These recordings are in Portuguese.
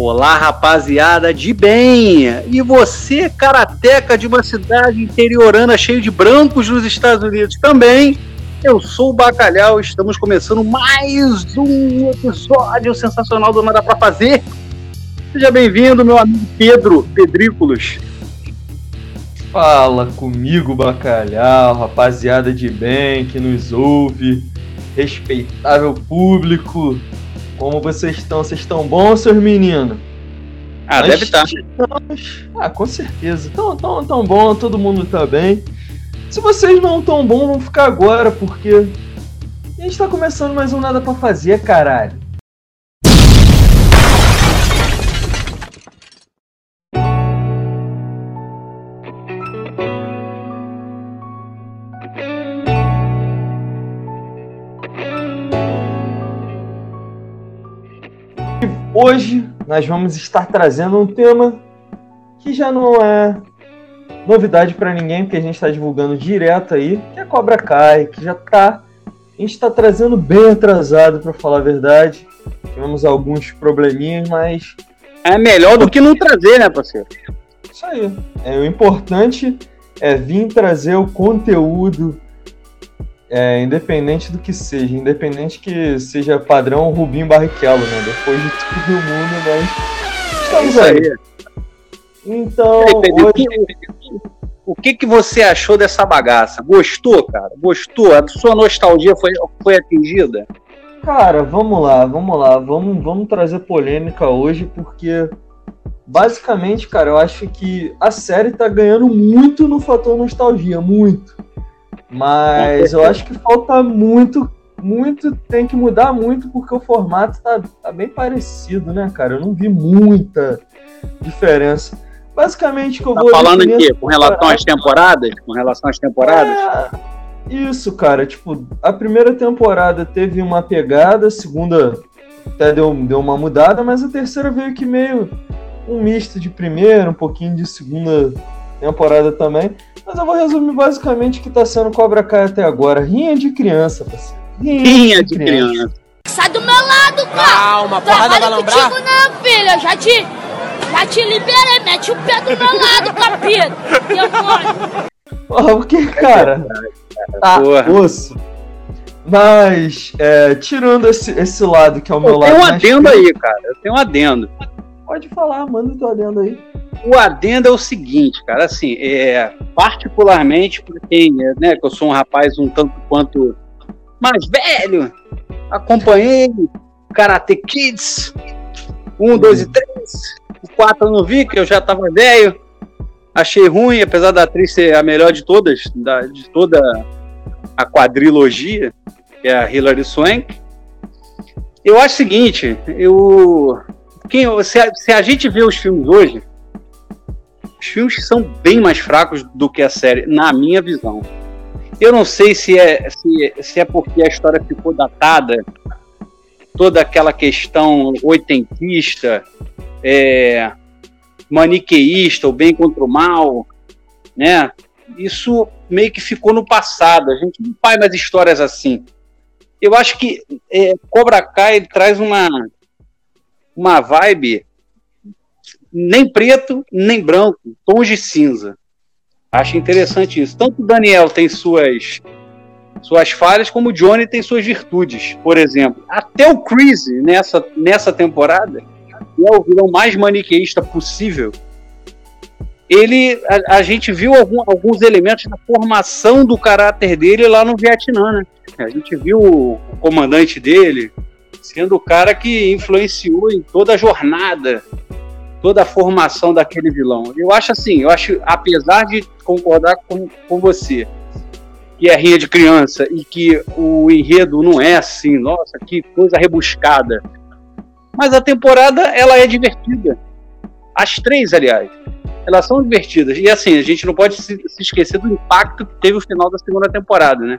Olá, rapaziada de bem! E você, karateca de uma cidade interiorana cheio de brancos nos Estados Unidos também? Eu sou o Bacalhau, estamos começando mais um episódio sensacional do Nada Pra Fazer. Seja bem-vindo, meu amigo Pedro Pedrículos. Fala comigo, Bacalhau, rapaziada de bem que nos ouve, respeitável público. Como vocês estão? Vocês estão bons, seus meninos? Ah, Nós deve estar. estamos- Ah, com certeza. Tão, tão, tão bom, todo mundo tá bem. Se vocês não tão bom, vão ficar agora, porque a gente tá começando mais um Nada Pra Fazer, caralho. Hoje nós vamos estar trazendo um tema que já não é novidade pra ninguém, porque a gente está divulgando direto aí, que é Cobra Kai, que já tá. A gente está trazendo bem atrasado, para falar a verdade. Tivemos alguns probleminhas, mas É melhor do que não trazer, né, parceiro? isso aí. É, o importante é vir trazer o conteúdo, é, independente do que seja, independente que seja padrão Rubinho Barrichello, né? Depois de todo mundo, nós estamos aí. Então, aí, Pedro, o hoje, que- O que, que você achou dessa bagaça? Gostou, cara? Gostou? A sua nostalgia foi, foi atingida? cara, vamos lá, vamos lá, vamos, vamos trazer polêmica hoje, porque basicamente, cara, eu acho que a série tá ganhando muito no fator nostalgia, muito. Mas eu acho que falta muito, muito, tem que mudar muito, porque o formato tá, tá bem parecido, né, cara? Eu não vi muita diferença. Basicamente, o que eu Tá vou falando essa Com relação às temporadas? Com relação às temporadas? é, isso, cara. Tipo, a primeira temporada teve uma pegada, a segunda até deu, deu uma mudada, mas a terceira veio que meio um misto de primeira, um pouquinho de segunda temporada também. Mas eu vou resumir basicamente o que tá sendo Cobra Kai até agora. Rinha de criança, parceiro. Rinha de criança. Sai do meu lado, cara! Calma, porrada vai lambrar? contigo não, filho! Eu já te, já te liberei, mete o pé do meu lado, capeta! Demônio! Porra, porque, cara, tá Porra. osso. Mas, é, tirando esse, esse lado que é o meu Eu lado tenho um mais adendo aí, cara. Eu tenho um adendo. Pode falar, manda o teu adendo aí. O adendo é o seguinte, cara, assim, é, particularmente para quem, né, que eu sou um rapaz um tanto quanto mais velho, acompanhei Karate Kids, um, dois e três, o quatro eu não vi, que eu já tava velho, achei ruim, apesar da atriz ser a melhor de todas, da, de toda a quadrilogia, que é a Hilary Swank. Eu acho o seguinte, eu quem, se, a, se a gente vê os filmes hoje, os filmes são bem mais fracos do que a série, na minha visão. Eu não sei se é, se, se é porque a história ficou datada, toda aquela questão oitentista, é, maniqueísta, o bem contra o mal, né? Isso meio que ficou no passado. A gente não faz mais histórias assim. Eu acho que é, Cobra Kai traz uma, uma vibe nem preto, nem branco, tons de cinza. Acho interessante isso. Tanto o Daniel tem suas suas falhas, como o Johnny tem suas virtudes. Por exemplo, até o Chris nessa, nessa temporada, que é o vilão mais maniqueísta possível, ele a, a gente viu algum- alguns elementos da formação do caráter dele lá no Vietnã, né? A gente viu o, o comandante dele sendo o cara que influenciou em toda a jornada toda a formação daquele vilão. Eu acho assim, eu acho, apesar de concordar com, com você, que é rinha de criança e que o enredo não é assim, nossa, que coisa rebuscada. Mas a temporada, ela é divertida. As três, aliás, elas são divertidas. E assim, a gente não pode se, se esquecer do impacto que teve o final da segunda temporada, né?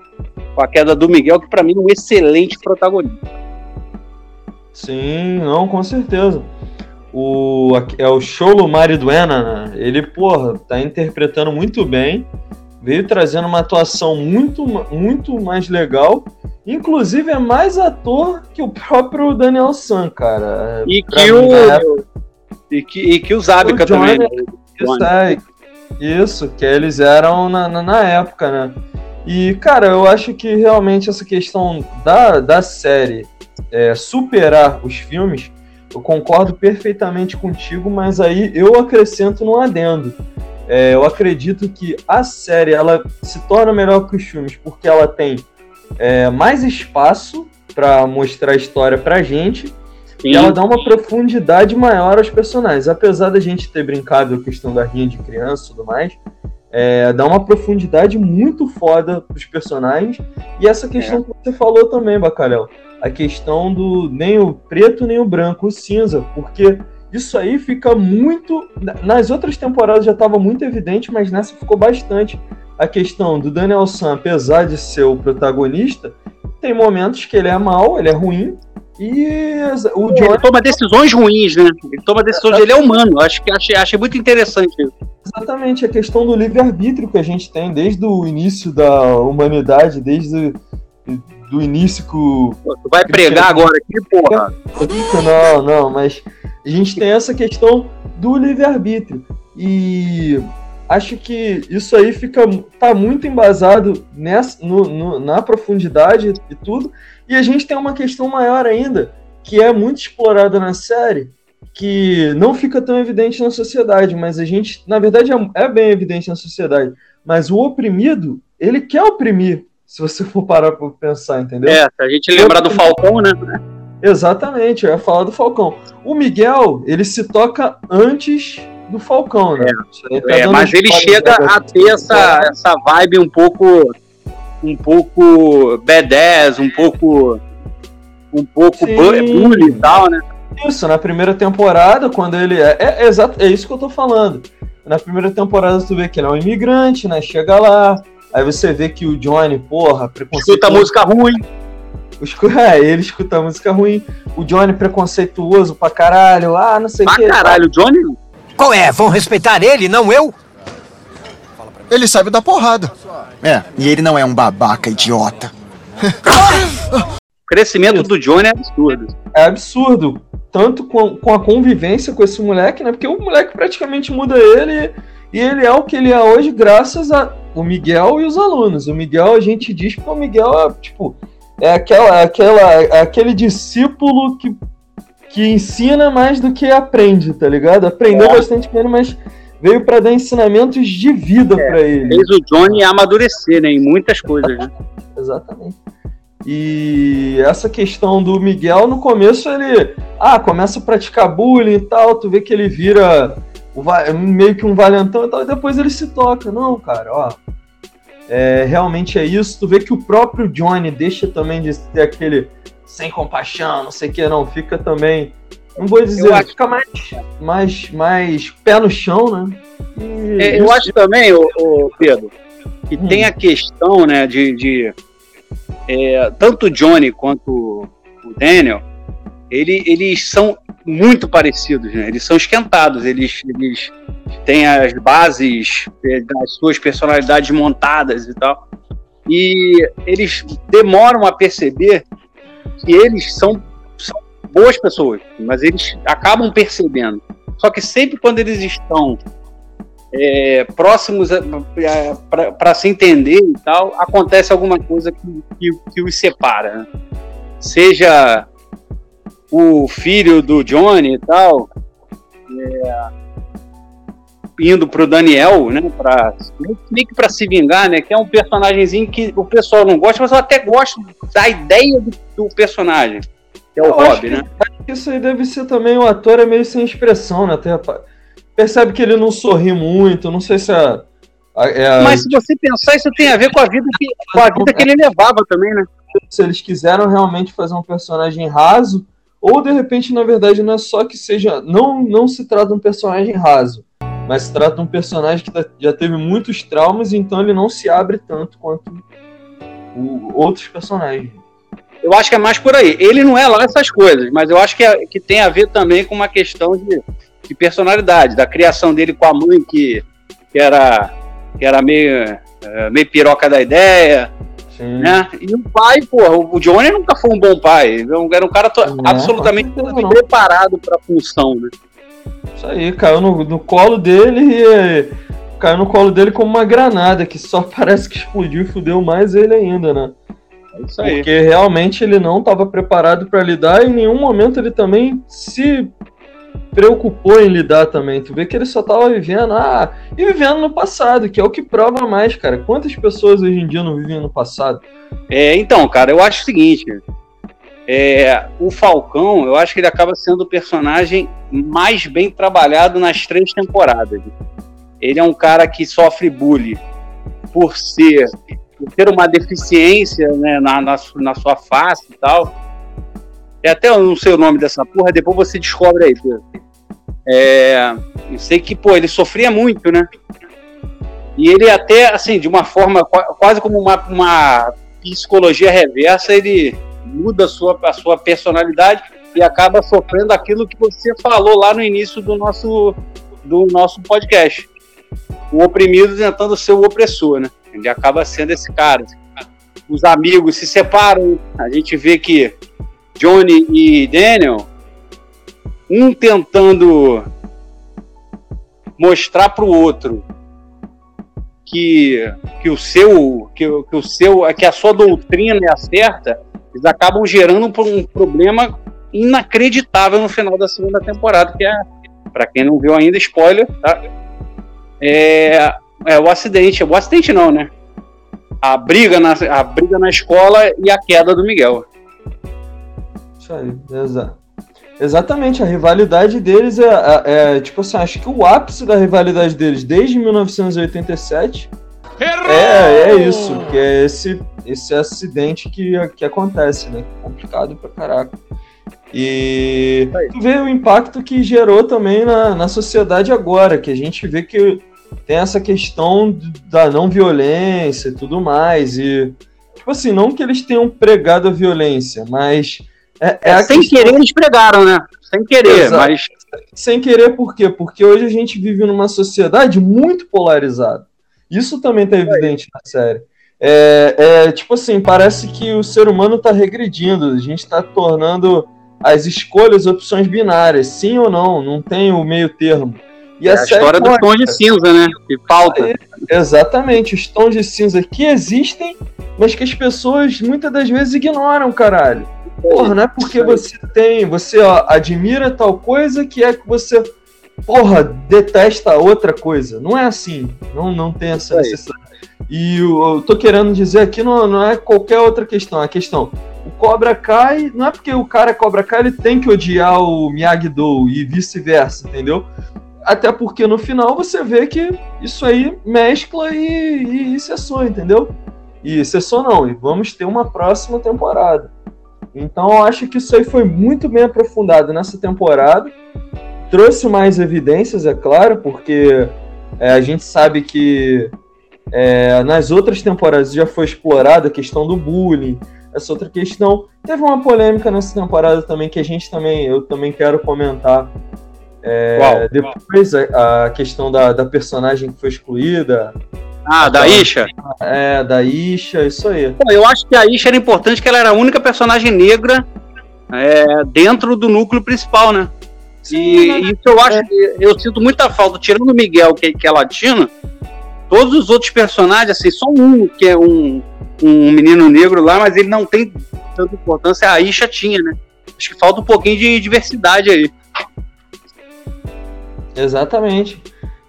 Com a queda do Miguel, que para mim é um excelente protagonista. Sim, não, com certeza. O, é o Cholo Mariduena, né? Ele, porra, tá interpretando muito bem. Veio trazendo uma atuação muito, muito mais legal. Inclusive, é mais ator que o próprio Daniel San, cara. E Pra que o, época- E que, e que o Zabica também. Né? Isso, é, isso, que eles eram na, na, na, época, né? E, cara, eu acho que realmente essa questão da, da série é, superar os filmes, eu concordo perfeitamente contigo, mas aí eu acrescento no adendo. É, eu acredito que a série ela se torna melhor que os filmes porque ela tem é, mais espaço para mostrar a história pra gente Sim. e ela dá uma profundidade maior aos personagens. Apesar da gente ter brincado a questão da rinha de criança e tudo mais, é, dá uma profundidade muito foda pros personagens. E essa questão é. que você falou também, Bacalhau, a questão do nem o preto nem o branco, o cinza, porque isso aí fica muito. Nas outras temporadas já estava muito evidente, mas nessa ficou bastante. A questão do Daniel San, apesar de ser o protagonista, tem momentos que ele é mal, ele é ruim, e o John... Ele toma decisões ruins, né? Ele toma decisões, ele é humano. Acho que achei, achei muito interessante isso. Exatamente, a questão do livre-arbítrio que a gente tem desde o início da humanidade, desde do início que o. Tu vai pregar agora aqui, porra? Não, não, mas a gente tem essa questão do livre-arbítrio. E acho que isso aí fica tá muito embasado nessa, no, no, na profundidade e tudo. E a gente tem uma questão maior ainda, que é muito explorada na série, que não fica tão evidente na sociedade, mas a gente, na verdade, é, é bem evidente na sociedade. Mas o oprimido, ele quer oprimir, se você for parar para pensar, entendeu? É, a gente lembrar do Falcão, né? Exatamente, eu ia falar do Falcão. O Miguel, ele se toca antes do Falcão, né? É, tá é mas ele chega a ter essa, essa vibe um pouco um pouco B10, um pouco um pouco bully e tal, né? Isso, na primeira temporada, quando ele é, é, é, exato, é isso que eu tô falando. Na primeira temporada tu vê que ele é um imigrante, né? Chega lá, aí você vê que o Johnny, porra, preconceituoso. Escuta música ruim. É, ele escuta música ruim. O Johnny preconceituoso pra caralho. Ah, não sei o que. Pra caralho, o Johnny? Qual é? Vão respeitar ele, não eu? Ele sabe dar porrada. É, e ele não é um babaca idiota. o crescimento do Johnny é absurdo. É absurdo. Tanto com, com a convivência com esse moleque, né? Porque o moleque praticamente muda ele e ele é o que ele é hoje graças a o Miguel e os alunos. O Miguel, a gente diz que o Miguel é, tipo, é aquela, aquela, é aquele discípulo que, que ensina mais do que aprende, tá ligado? Aprendeu é. bastante com ele, mas veio para dar ensinamentos de vida é, para ele. Fez o Johnny amadurecer, né, em muitas coisas, né? Exatamente. E essa questão do Miguel, no começo ele ah, começa a praticar bullying e tal, tu vê que ele vira meio que um valentão e tal, e depois ele se toca. Não, cara, ó. É, realmente é isso. Tu vê que o próprio Johnny deixa também de ter aquele sem compaixão, não sei o que, não. Fica também não vou dizer, acho... fica mais, mais, mais pé no chão, né? É, eu acho também, o, o Pedro, que hum. tem a questão, né, de, de é, tanto o Johnny quanto o Daniel, ele, eles são muito parecidos, né? Eles são esquentados, eles, eles têm as bases é, das suas personalidades montadas e tal. E eles demoram a perceber que eles são boas pessoas, mas eles acabam percebendo. Só que sempre quando eles estão é, próximos para se entender e tal, acontece alguma coisa que, que, que os separa. Né? Seja o filho do Johnny e tal, é, indo pro Daniel, né, para meio que para se vingar, né, que é um personagemzinho que o pessoal não gosta, mas eu até gosto da ideia do, do personagem que é o Rob, né? Isso aí deve ser também o ator é meio sem expressão, né? Até, percebe que ele não sorri muito, não sei se é. é Mas se você pensar, isso tem a ver com a vida que, com a vida que ele levava também, né? Se eles quiseram realmente fazer um personagem raso, ou de repente, na verdade, não é só que seja. Não, não se trata de um personagem raso, mas se trata de um personagem que já teve muitos traumas, então ele não se abre tanto quanto o, outros personagens. Eu acho que é mais por aí. Ele não é lá essas coisas, mas eu acho que, é, que tem a ver também com uma questão de, de personalidade, da criação dele com a mãe que, que era, que era meio, é, meio piroca da ideia. Sim. Né? E o pai, porra, o Johnny nunca foi um bom pai. Era um cara absolutamente preparado para a função, né? Isso aí, caiu no, no colo dele e caiu no colo dele como uma granada, que só parece que explodiu e fudeu mais ele ainda, né? É isso aí. Porque realmente ele não estava preparado para lidar e em nenhum momento ele também se preocupou em lidar também. Tu vê que ele só tava vivendo, ah, e vivendo no passado, que é o que prova mais, cara. Quantas pessoas hoje em dia não vivem no passado? É, então, cara, eu acho o seguinte. É, o Falcão, eu acho que ele acaba sendo o personagem mais bem trabalhado nas três temporadas. Ele é um cara que sofre bullying por ser por ter uma deficiência né, na, na, na sua face e tal. É até eu não sei o nome dessa porra, depois você descobre aí, Pedro. É, eu sei que, pô, ele sofria muito, né? E ele até, assim, de uma forma quase como uma, uma psicologia reversa, ele muda a sua, a sua personalidade e acaba sofrendo aquilo que você falou lá no início do nosso, do nosso podcast. O oprimido tentando ser o opressor, né? Ele acaba sendo esse cara. Os amigos se separam, a gente vê que Johnny e Daniel, um tentando mostrar para o outro que, que o seu que, que o seu que a sua doutrina é a certa, eles acabam gerando um problema inacreditável no final da segunda temporada, que é para quem não viu ainda spoiler, tá? É, é o acidente, o acidente não, né? A briga na a briga na escola e a queda do Miguel. Exatamente, a rivalidade deles é, é, é, tipo assim, acho que o ápice da rivalidade deles desde 1987 é, é isso, que é esse, esse acidente que, que acontece, né? Complicado pra caraca. E tu vê o impacto que gerou também na, na sociedade agora, que a gente vê que tem essa questão da não violência e tudo mais. E, tipo assim, não que eles tenham pregado a violência, mas é, é sem questão... querer eles pregaram, né? Sem querer, Exato. mas. Sem querer por quê? Porque hoje a gente vive numa sociedade muito polarizada. Isso também tá evidente na série. É, é, tipo assim, parece que o ser humano está regredindo, a gente está tornando as escolhas opções binárias, sim ou não, não tem o meio termo. E é a, a história dos tons de cinza, né? Que falta. É, exatamente, os tons de cinza que existem, mas que as pessoas muitas das vezes ignoram, caralho. Porra, não é porque você tem, você ó, admira tal coisa que é que você, porra, detesta outra coisa. Não é assim. Não, não tem essa necessidade. E eu, eu tô querendo dizer aqui não, não é qualquer outra questão. A questão, o Cobra Kai, não é porque o cara é Cobra Kai, ele tem que odiar o Miyagi-Do e vice-versa, entendeu? Até porque no final você vê que isso aí mescla e, e, e cessou, entendeu? E cessou não, e vamos ter uma próxima temporada. Então eu acho que isso aí foi muito bem aprofundado nessa temporada. Trouxe mais evidências, é claro, porque é, a gente sabe que é, nas outras temporadas já foi explorada a questão do bullying, essa outra questão. Teve uma polêmica nessa temporada também que a gente também, eu também quero comentar. É, depois a, a, questão da, da personagem que foi excluída, ah, da Isha? É, da Isha, isso aí. Pô, eu acho que a Isha era importante, porque ela era a única personagem negra é, dentro do núcleo principal, né? Sim, e né? isso eu acho, é. eu sinto muita falta, tirando o Miguel, que, que é latino, todos os outros personagens, assim, só um que é um, um menino negro lá, mas ele não tem tanta importância, a Isha tinha, né? Acho que falta um pouquinho de diversidade aí. Exatamente.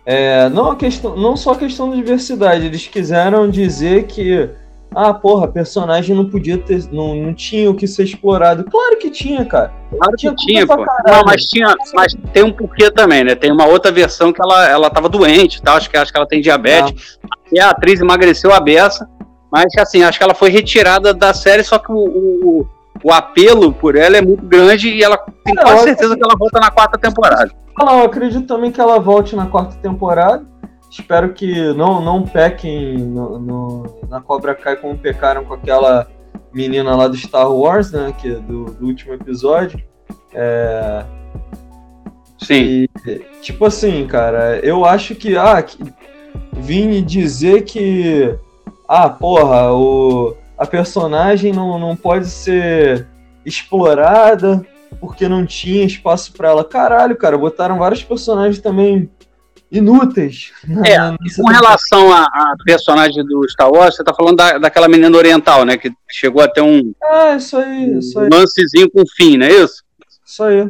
É, não, a questão, não só a questão da diversidade, eles quiseram dizer que ah, porra, personagem não podia ter. Não, não tinha o que ser explorado. Claro que tinha, cara. Claro que tinha, tinha pô. Não, mas tinha. Mas tem um porquê também, né? Tem uma outra versão que ela, ela tava doente tal. Acho que, acho que ela tem diabetes. E a atriz emagreceu a beça. Mas assim, acho que ela foi retirada da série, só que o, o, o apelo por ela é muito grande e ela tem quase certeza que ela volta na quarta temporada. Eu acredito também que ela volte na quarta temporada. Espero que não, não pequem no, no, na Cobra Kai como pecaram com aquela menina lá do Star Wars, né? Que é do, do último episódio. É... Sim. E, tipo assim, cara, eu acho que. Ah, que, vim dizer que. Ah, porra, o, a personagem não, não pode ser explorada porque não tinha espaço pra ela. Caralho, cara, botaram vários personagens também inúteis. na- É, Com relação a personagem do Star Wars, você tá falando da, daquela menina oriental, né? Que chegou a ter um Ah, isso aí, isso aí, lancezinho com fim, não é isso? isso aí.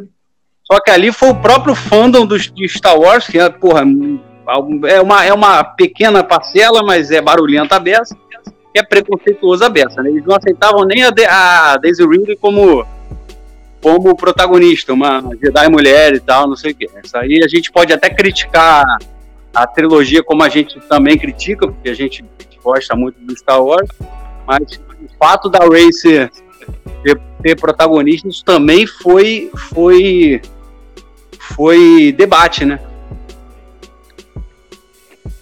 Só que ali foi o próprio fandom dos, de Star Wars, que é, porra, é uma, é uma pequena parcela, mas é barulhenta a beça, é preconceituosa a beça, né? Eles não aceitavam nem a, De- a Daisy Ridley como, como protagonista, uma Jedi mulher e tal, não sei o quê. Isso aí a gente pode até criticar a trilogia como a gente também critica, porque a gente gosta muito do Star Wars, mas o fato da Rey ser, ser, protagonista, isso também foi, foi, foi debate, né?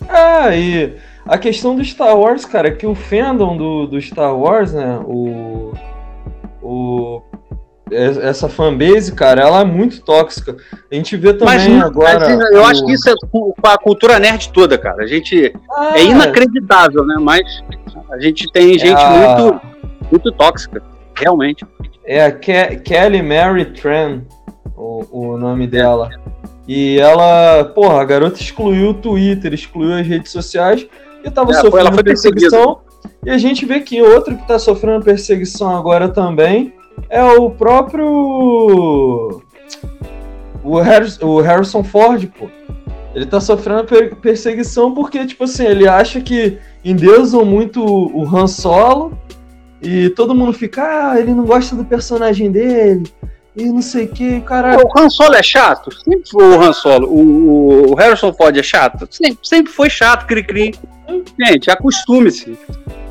Ah, e a questão do Star Wars, cara, é que o fandom do, do Star Wars, né, o, o es- essa fanbase, cara, ela é muito tóxica. A gente vê também Mas, agora. mas eu o- acho que isso é com a cultura nerd toda, cara. A gente Ah, é inacreditável, né? Mas a gente tem gente a- muito, muito tóxica, realmente. É a Ke- Kelly Mary Tran, o, o nome dela. E ela, porra, a garota excluiu o Twitter, excluiu as redes sociais e tava É, sofrendo foi perseguição. E a gente vê que outro que tá sofrendo perseguição agora também é o próprio. O, Harris- o Harrison Ford, pô. Ele tá sofrendo per- perseguição porque, tipo assim, ele acha que endeusam muito o Han Solo e todo mundo fica, ah, ele não gosta do personagem dele e não sei o que, caralho. O Han Solo é chato? Sempre foi o Han Solo. O, o Harrison Ford é chato? Sempre, sempre foi chato, cri-cri. Gente, acostume-se.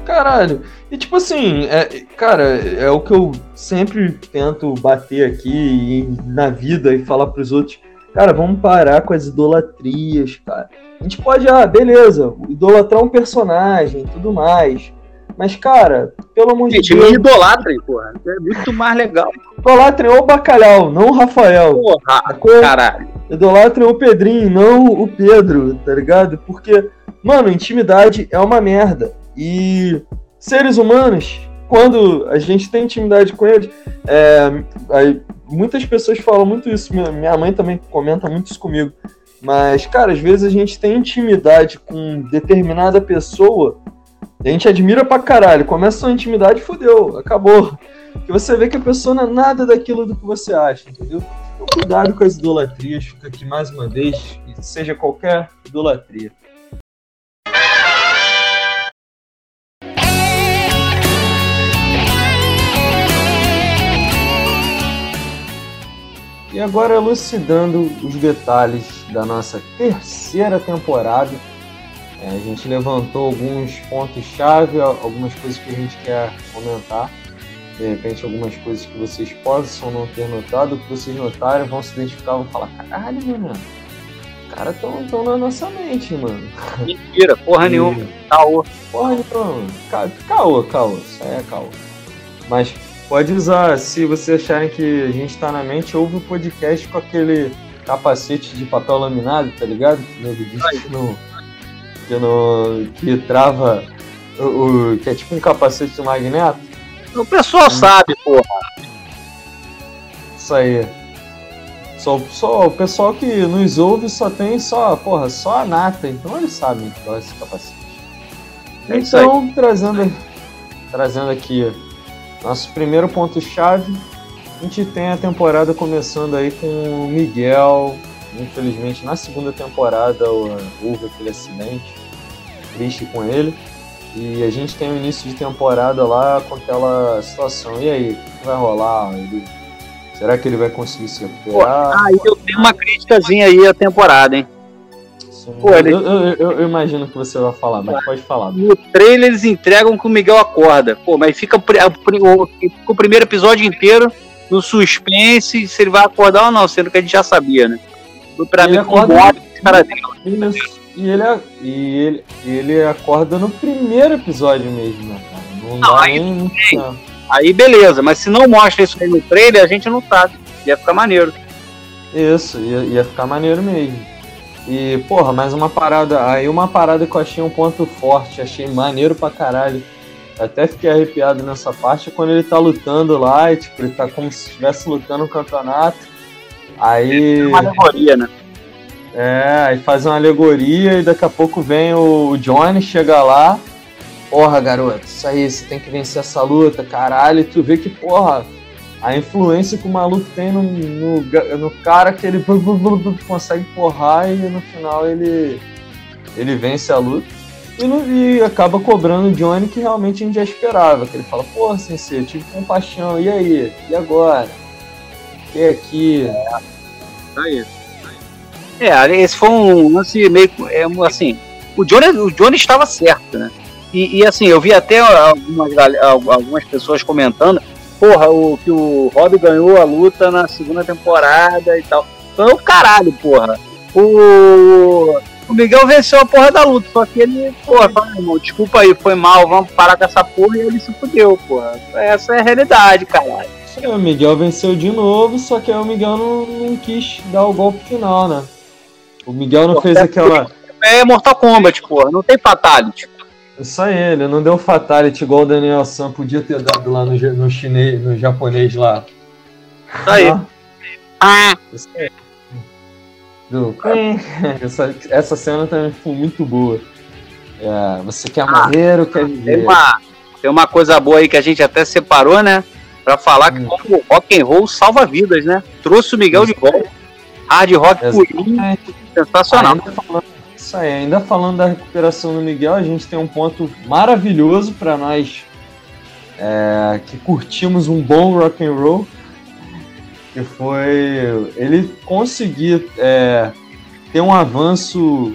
Caralho. E tipo assim, é, cara, é o que eu sempre tento bater aqui e na vida e falar pros outros. Cara, vamos parar com as idolatrias, cara. A gente pode, ah, beleza, idolatrar um personagem e tudo mais. Mas, cara, pelo amor de Gente, Deus, me idolatrem, porra. É muito mais legal. idolatrem o Bacalhau, não o Rafael. Porra, caralho. Idolatrem o Pedrinho, não o Pedro, tá ligado? Porque, mano, intimidade é uma merda. E seres humanos, quando a gente tem intimidade com eles, é, aí muitas pessoas falam muito isso. Minha, mãe também comenta muito isso comigo. Mas, cara, às vezes a gente tem intimidade com determinada pessoa, a gente admira pra caralho. Começa a sua intimidade, fodeu, acabou. Que você vê que a pessoa não é nada daquilo do que você acha, entendeu? Cuidado com as idolatrias, fica aqui mais uma vez, seja qualquer idolatria. E agora elucidando os detalhes da nossa terceira temporada. É, a gente levantou alguns pontos-chave, algumas coisas que a gente quer comentar. De repente, algumas coisas que vocês possam não ter notado, que vocês notarem, vão se identificar, vão falar: caralho, mano, os caras estão na nossa mente, mano. Mentira, porra nenhuma. E- Caô. Porra, então, ca- caô, caô, isso aí é caô. Mas pode usar, se vocês acharem que a gente tá na mente, ouve o podcast com aquele capacete de papel laminado, tá ligado? Que que não. Que, não, que trava. O, o- que é tipo um capacete de magneto. O pessoal sabe, porra. Isso aí. Só, só o pessoal que nos ouve só tem só, porra, só a nata, então eles sabem que é esse capacete. É. Então, trazendo, trazendo aqui nosso primeiro ponto-chave, a gente tem a temporada começando aí com o Miguel. Infelizmente, na segunda temporada o- houve aquele acidente triste com ele. E a gente tem o início de temporada lá com aquela situação. E aí, o que vai rolar? Ele- será que ele vai conseguir se recuperar? Aí eu tenho uma criticazinha aí à temporada, hein? Pô, ele- eu, eu- eu- imagino que você vai falar, mas pode falar. No trailer eles entregam que o Miguel acorda. Pô, mas fica, o, o primeiro episódio inteiro no suspense se ele vai acordar ou não, sendo que a gente já sabia, né? Foi pra Ele mim com acorda- esse cara dele. E ele, e, ele, ele acorda no primeiro episódio mesmo, né, cara? Não, Não, aí nem. Aí beleza, mas se não mostra isso aí no trailer, a gente não sabe. Ia ficar maneiro. Isso, ia, ia ficar maneiro mesmo. E, porra, mais uma parada. Aí uma parada que eu achei um ponto forte, achei maneiro pra caralho. até fiquei arrepiado nessa parte, é quando ele tá lutando lá, e tipo, ele tá como se estivesse lutando no campeonato. Aí. É uma alegoria, né? É, aí faz uma alegoria e daqui a pouco vem o Johnny, chega lá. Porra, garoto, isso aí, você tem que vencer essa luta, caralho. E tu vê que, porra, a influência que o maluco tem no, no, no cara que ele consegue porrar e no final ele, ele vence a luta. E, no, e acaba cobrando o Johnny que realmente a gente já esperava. Que ele fala, porra, Sensei, eu tive compaixão, e aí? E agora? E aqui? É, aí. É, esse foi um lance meio. É, assim, o Johnny, o Johnny estava certo, né? E, e assim, eu vi até algumas, algumas pessoas comentando, porra, o, que o Rob ganhou a luta na segunda temporada e tal. Foi o caralho, porra. O, o Miguel venceu a porra da luta, só que ele, porra, fala, irmão, desculpa aí, foi mal, vamos parar com essa porra e ele se fudeu, porra. Essa é a realidade, caralho. O Miguel venceu de novo, só que o Miguel não, não quis dar o golpe final, né? O Miguel não Pô, fez aquela. É Mortal Kombat, porra, não tem fatality. Isso aí, ele não deu fatality igual o Daniel San podia ter dado lá no, no chinês, no japonês lá. Isso aí. Ah. ah. Isso aí. Do... Essa, essa cena também foi muito boa. É, você quer ah, morrer ou quer viver? Tem uma, tem uma coisa boa aí que a gente até separou, né? Pra falar hum. que o rock and roll salva vidas, né? Trouxe o Miguel de volta. Hard rock purinho, sensacional. Ainda falando, isso aí, ainda falando da recuperação do Miguel, a gente tem um ponto maravilhoso para nós é, que curtimos um bom rock and roll, que foi ele conseguir é, ter um avanço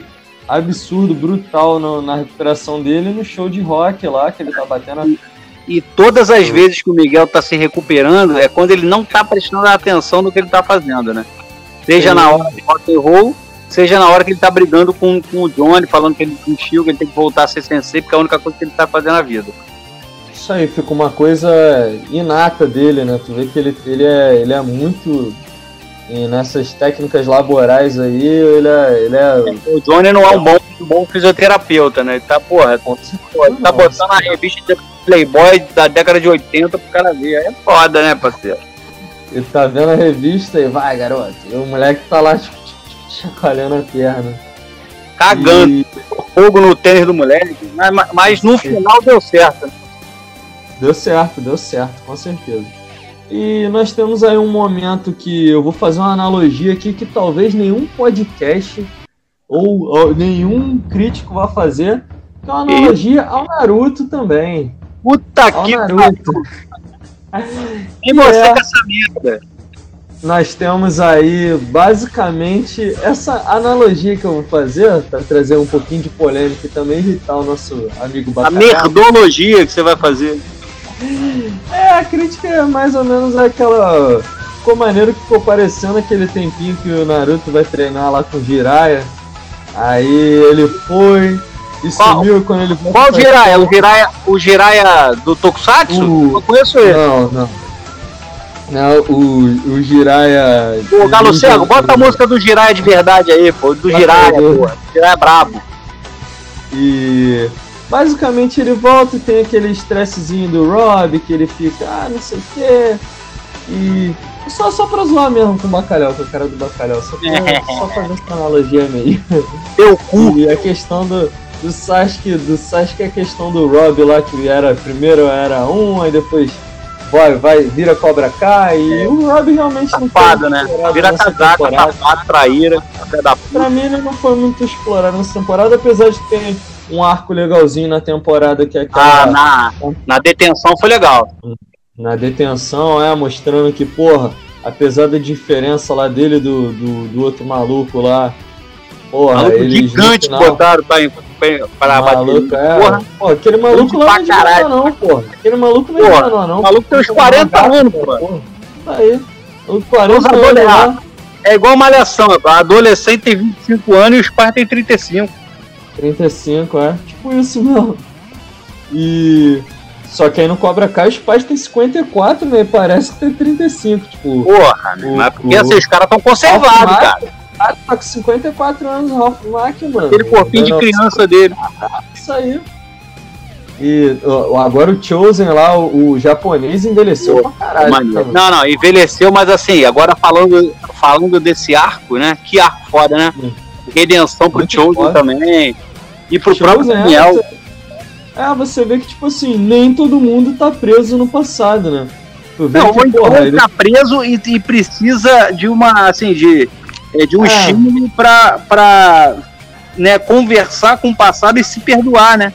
absurdo, brutal no, na recuperação dele no show de rock lá, que ele tá batendo. E todas as vezes que o Miguel tá se recuperando é quando ele não tá prestando atenção no que ele tá fazendo, né? Seja na hora de rock and roll, seja na hora que ele tá brigando com, com o Johnny, falando que ele desistiu, que ele tem que voltar a ser sensei, porque é a única coisa que ele tá fazendo na vida. Isso aí, fica uma coisa inata dele, né? Tu vê que ele, ele, é, ele é muito. nessas técnicas laborais aí, ele é, ele é. O Johnny não é um bom, um bom fisioterapeuta, né? Ele tá, porra, ele tá botando a revista de Playboy da década de 80 pro cara ver. É foda, né, parceiro? Ele tá vendo a revista e vai, garoto. E o moleque tá lá, tipo, chacoalhando a perna. Cagando. E... Fogo no tênis do moleque. Mas, mas no final deu certo. Deu certo, deu certo, com certeza. E nós temos aí um momento que eu vou fazer uma analogia aqui que talvez nenhum podcast ou, ou nenhum crítico vá fazer, que é uma analogia ao Naruto também. Puta ao que Naruto. E você é, com essa merda? Nós temos aí basicamente essa analogia que eu vou fazer para trazer um pouquinho de polêmica e também irritar o nosso amigo Bacalhau. A merdologia que você vai fazer. É, a crítica é mais ou menos aquela. Ficou maneiro que ficou parecendo aquele tempinho que o Naruto vai treinar lá com o Jiraiya. Aí ele foi, e qual, sumiu quando ele Qual o Jiraiya? O Jiraiya, o Jiraiya do Tokusatsu? O... Eu conheço ele. Não, não. Não, o, o Jiraiya. Pô, Galo Cego, bota a música do Jiraiya de verdade aí, pô. Do Jiraiya, pô. Jiraiya é brabo. E. Basicamente ele volta e tem aquele estressezinho do Rob, que ele fica, ah, não sei o quê. E. Só, só pra zoar mesmo com o bacalhau, com o cara do bacalhau. Só, pra, só fazer essa analogia meio. Teu cu! E a questão do do Sasuke, do Sasuke é a questão do Rob lá, que era, primeiro era um, aí depois vai, vai, vira Cobra Kai, e o Rob realmente não foi né? Vira casaca, safado, traíra, da Pra mim ele não foi muito explorado nessa temporada, apesar de ter um arco legalzinho na temporada que é aquela... Ah, na, na detenção foi legal. Na detenção, é, mostrando que, porra, apesar da diferença lá dele do, do, do outro maluco lá, porra, maluco eles gigante final, botaram pra, pra maluco, bater. É. Porra, pô, aquele maluco lá não é não, porra. Aquele maluco não é porra, não, não. O maluco tem uns 40 anos, porra. Aí, os 40 anos lá. É igual malhação, a adolescente tem 25 anos e os pais têm 35. 35, é. Tipo isso mesmo. E. Só que aí no Cobra Kai os pais têm 54, né? Parece que tem 35, tipo. Porra, o, mas porque o, assim, os caras estão conservados, cara tá com 54 anos, Ralph Mack, mano. Aquele corpinho de criança dele. Isso aí. E ó, agora o Chosen lá, o, o japonês, envelheceu pra caralho. Maneiro. cara. Não, não, envelheceu, mas assim, agora falando, falando desse arco, né? Que arco foda, né? Hum. Redenção pro Muito Chosen foda. também. E pro Chosen, próprio é, Daniel. você- É, você vê que, tipo assim, nem todo mundo tá preso no passado, né? Tu vê Não, que, ou então porra, ele- tá preso e, e precisa de uma, assim, de, é, de um É. estímulo pra, pra né, conversar com o passado e se perdoar, né?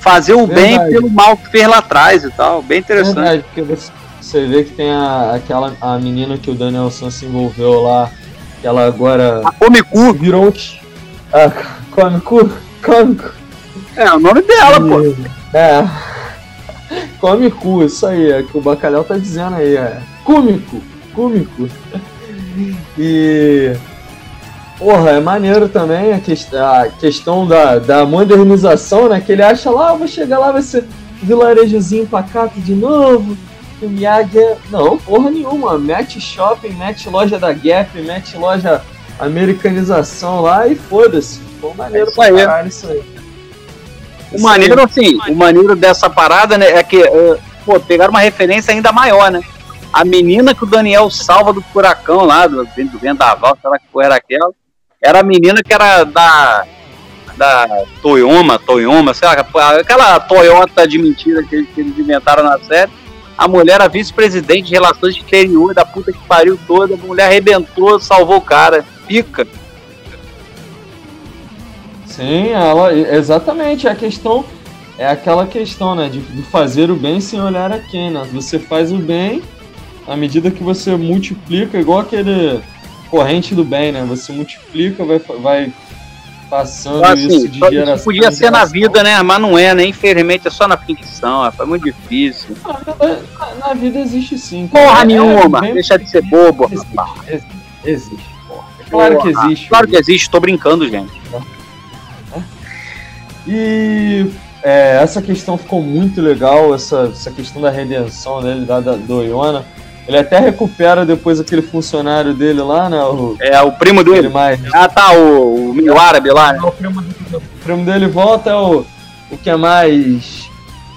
Fazer o bem Verdade. pelo mal que fez lá atrás e tal. Bem interessante. Verdade, porque você, vê que tem a, aquela a menina que o Daniel San se envolveu lá, que ela agora A Comicu virou um. Ah, cômico? Cômico. é o nome dela, pô. É. Come cu, isso aí, é que o bacalhau tá dizendo aí, é. Cômico, cômico. E. Porra, é maneiro também a, quest a questão da, da modernização, né? Que ele acha lá, ah, vou chegar lá, vai ser vilarejozinho pacato de novo. O Miyagi é. Não, porra nenhuma. Mete shopping, mete loja da Gap, mete loja americanização lá e foda-se. Pô, maneiro É pra caralho isso aí. O maneiro, assim, o maneiro dessa parada, né, é que, eh, pô, pegaram uma referência ainda maior, né? A menina que o Daniel salva do furacão lá, do, do vendaval, sei lá que era aquela, era a menina que era da, da Toyoma, Toyoma, sei lá, aquela Toyota de mentira que, eles inventaram na série. A mulher era vice-presidente de relações exteriores da puta que pariu toda, a mulher arrebentou, salvou o cara. Pica. Sim, ela, exatamente. A questão é aquela questão, né? De, de fazer o bem sem olhar a quem, né? Você faz o bem à medida que você multiplica, igual aquele corrente do bem, né? Você multiplica, vai, vai passando Assim, isso de geração. isso podia ser na vida, né? Mas não é, né? Infelizmente é só na ficção, é, foi muito difícil. Na, na vida existe sim. cara. Porra É, nenhuma, bem- deixa de ser bobo. Existe, existe, existe, porra. É Claro que Porra, existe. Claro que existe, tô brincando, gente. E é, essa questão ficou muito legal, essa, essa questão da redenção dele, da, da, do Iona. Ele até recupera depois aquele funcionário dele lá, né? O, É o primo ele dele. mais, Ah, tá, o, o meio árabe lá, né? o, primo, dele- o primo dele volta, é o, o que é mais.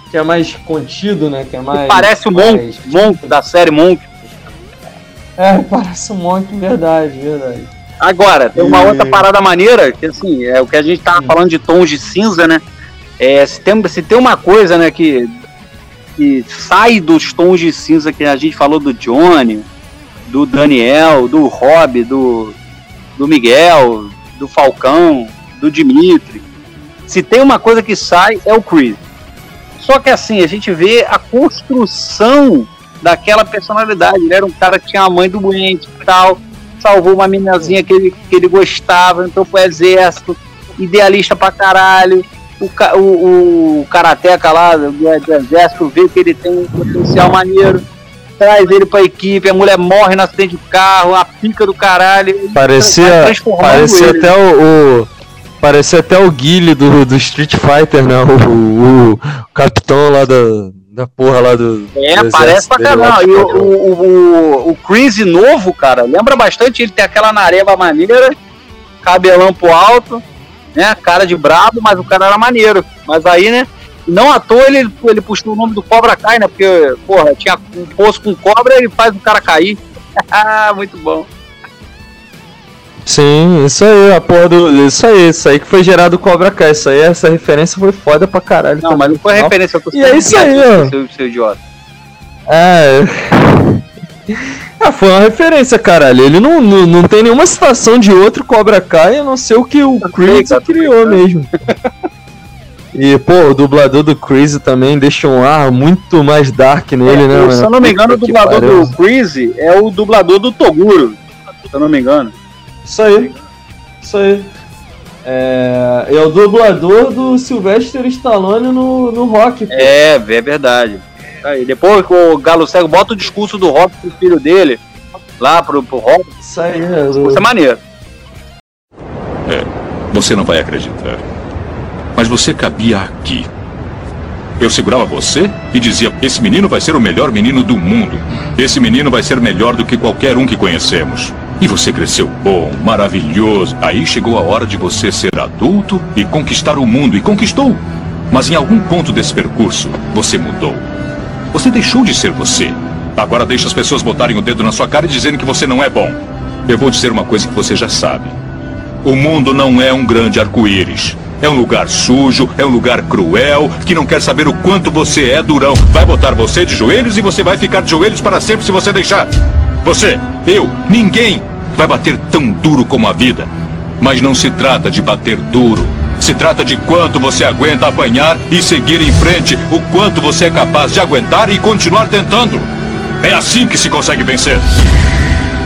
que é mais contido, né? Que é mais. Parece o Monk, mais- Monk da série Monk. É, parece um monte, verdade, verdade. Agora, tem uma E- outra parada maneira, que assim, é o que a gente tava Hum. falando de tons de cinza, né? É, se, tem, se tem uma coisa, né, que, que sai dos tons de cinza que a gente falou do Johnny, do Daniel, do Rob, do, do Miguel, do Falcão, do Dimitri. Se tem uma coisa que sai, é o Chris. Só que assim, a gente vê a construção daquela personalidade. Ele era um cara que tinha a mãe doente e tal, salvou uma meninazinha que ele, que ele gostava, entrou pro exército, idealista pra caralho. O, o, o karateca lá do, do exército vê que ele tem um potencial maneiro, traz ele pra equipe, a mulher morre no acidente de carro, a pica do caralho. Parecia, parecia ele. até o, o- Parecia até o Guile do, do Street Fighter, né? O, o, capitão lá da, da porra lá do. É, do parece pra caralho. E o, o, o, o Chris novo, cara, lembra bastante. Ele tem aquela nareva maneira, cabelão pro alto, né? Cara de brabo, mas o cara era maneiro. Mas aí, né? Não à toa ele, ele puxou o nome do Cobra Kai, né? Porque, porra, tinha um poço com cobra ele faz o cara cair. Muito bom. Sim, isso aí, a porra do. Isso aí, isso aí que foi gerado o Cobra Kai. Isso aí, essa referência foi foda pra caralho. Não, mas não foi referência. Eu tô E é isso aí, ó. Seu, seu idiota. É. Ah, foi uma referência, caralho. Ele não, não, não tem nenhuma citação de outro Cobra Kai, a não ser o que o Chris criou mesmo. E, pô, o dublador do Chris também deixa um ar muito mais dark nele, né, É, mano? se eu não me engano, o dublador do Chris é o dublador do Toguro. Se eu não me engano. Isso aí. Isso aí. É, é o dublador do Sylvester Stallone no, no rock. pô. É, é verdade. Aí, depois que o Galo Cego bota o discurso do Rock pro filho dele, lá pro, pro Rock, Isso aí, é, isso é maneiro. Você não vai acreditar. Mas você cabia aqui. Eu segurava você e dizia: Esse menino vai ser o melhor menino do mundo. Esse menino vai ser melhor do que qualquer um que conhecemos. E você cresceu bom, maravilhoso. Aí chegou a hora de você ser adulto e conquistar o mundo. E conquistou. Mas em algum ponto desse percurso, você mudou. Você deixou de ser você. Agora deixa as pessoas botarem o dedo na sua cara e dizerem que você não é bom. Eu vou dizer uma coisa que você já sabe. O mundo não é um grande arco-íris. É um lugar sujo, é um lugar cruel, que não quer saber o quanto você é durão. Vai botar você de joelhos e você vai ficar de joelhos para sempre se você deixar. Você, eu, ninguém vai bater tão duro como a vida. Mas não se trata de bater duro. Se trata de quanto você aguenta apanhar e seguir em frente, o quanto você é capaz de aguentar e continuar tentando. É assim que se consegue vencer.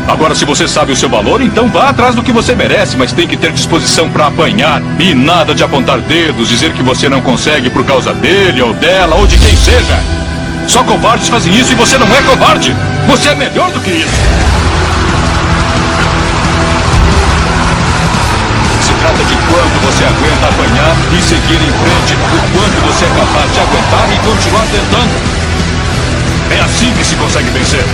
Agora, se você sabe o seu valor, então vá atrás do que você merece, mas tem que ter disposição para apanhar. E nada de apontar dedos, dizer que você não consegue por causa dele ou dela ou de quem seja. Só covardes fazem isso e você não é covarde. Você é melhor do que isso. Você aguenta apanhar e seguir em frente, o quanto você é capaz de aguentar e continuar tentando. É assim que se consegue vencer.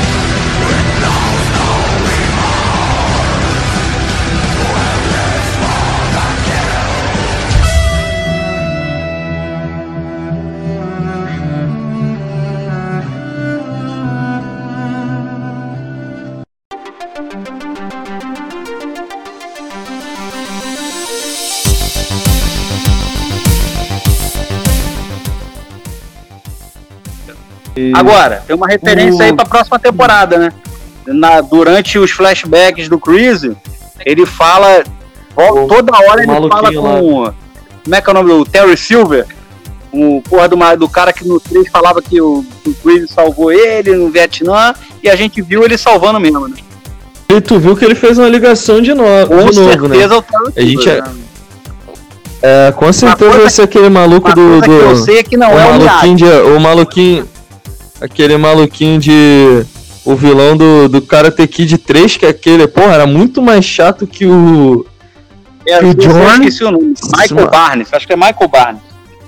Agora, tem uma referência o- aí pra próxima temporada, né? Na, durante os flashbacks do Chris, ele fala. O- toda hora o ele fala com. Como é que é o nome do Terry Silver? O porra do, do cara que no 3 falava que o, o Chris salvou ele no Vietnã e a gente viu ele salvando mesmo, né? E tu viu que ele fez uma ligação de, no... Com de novo, né? certeza o Terry A gente é- né? É, com certeza vai ser aquele maluco do. coisa que eu do... sei é que não o é o Miyagi. maluquinho de. O maluquinho. Aquele maluquinho de. O vilão do, do Karate Kid 3, que é aquele, porra, era muito mais chato que o. É, o John- esqueci o nome. Michael Barnes, acho que é Michael Barnes.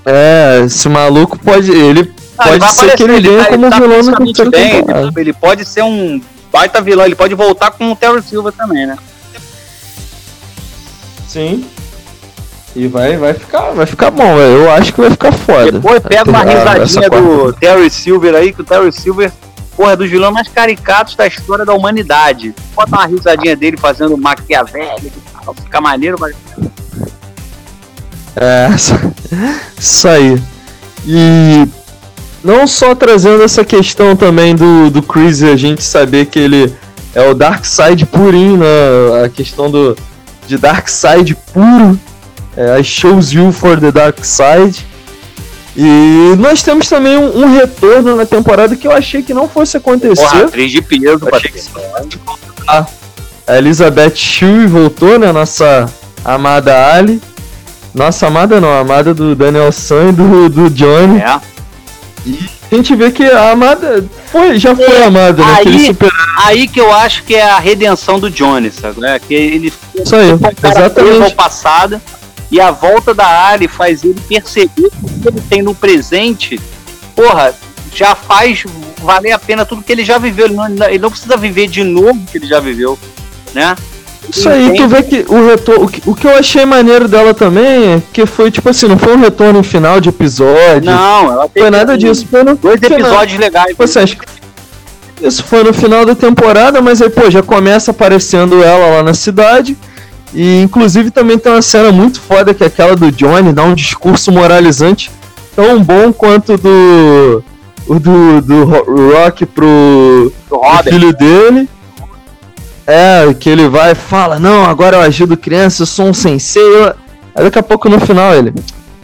É, esse maluco pode. Ele Ah, pode vai ser que ele venha tá- como tá vilão terceira bem, temporada. ele, ele pode ser um baita vilão, ele pode voltar com o Terry Silva também, né? Sim. E vai, vai ficar, vai ficar bom. Eu acho que vai ficar foda. Depois pega uma risadinha do Terry Silver aí, que o Terry Silver, porra, é dos vilões mais caricatos da história da humanidade. Bota uma risadinha dele fazendo maquiavélico e tal, fica maneiro, mas É, isso- aí. E não só trazendo essa questão também do, do Chris a gente saber que ele é o Dark Side purinho, né? A questão do, de Dark Side puro. É, I chose you for the Dark Side. E nós temos também um, um retorno na temporada que eu achei que não fosse acontecer. porra, atriz de peso, Achei Patrick. A Elizabeth Shue voltou, né? Nossa amada Ali. Nossa amada não, amada do Daniel San e do, do Johnny. É. A gente vê que a amada foi, já foi amada, né? Aí- super. Aí que eu acho que é a redenção do Johnny, sabe? né? Que ele Isso aí, exatamente. passado e a volta da Ali faz ele perceber que o que ele tem no presente, porra, já faz valer a pena tudo que ele já viveu. Ele não, ele não precisa viver de novo o que ele já viveu, né? Isso aí, Entende? tu vê que o retorno. O que, o que eu achei maneiro dela também é que foi, tipo assim, não foi um retorno final de episódio. Não, ela teve foi nada disso. Foi no Dois final. episódios legais. Tipo assim, acho que isso foi no final da temporada, mas aí, pô, já começa aparecendo ela lá na cidade. E inclusive também tem uma cena muito foda que é aquela do Johnny, dá um discurso moralizante tão bom quanto do. O do, do Ro- Rock pro, do filho dele. É, que ele vai e fala, não, agora eu ajudo criança, eu sou um sensei. eu-" Aí daqui a pouco no final ele.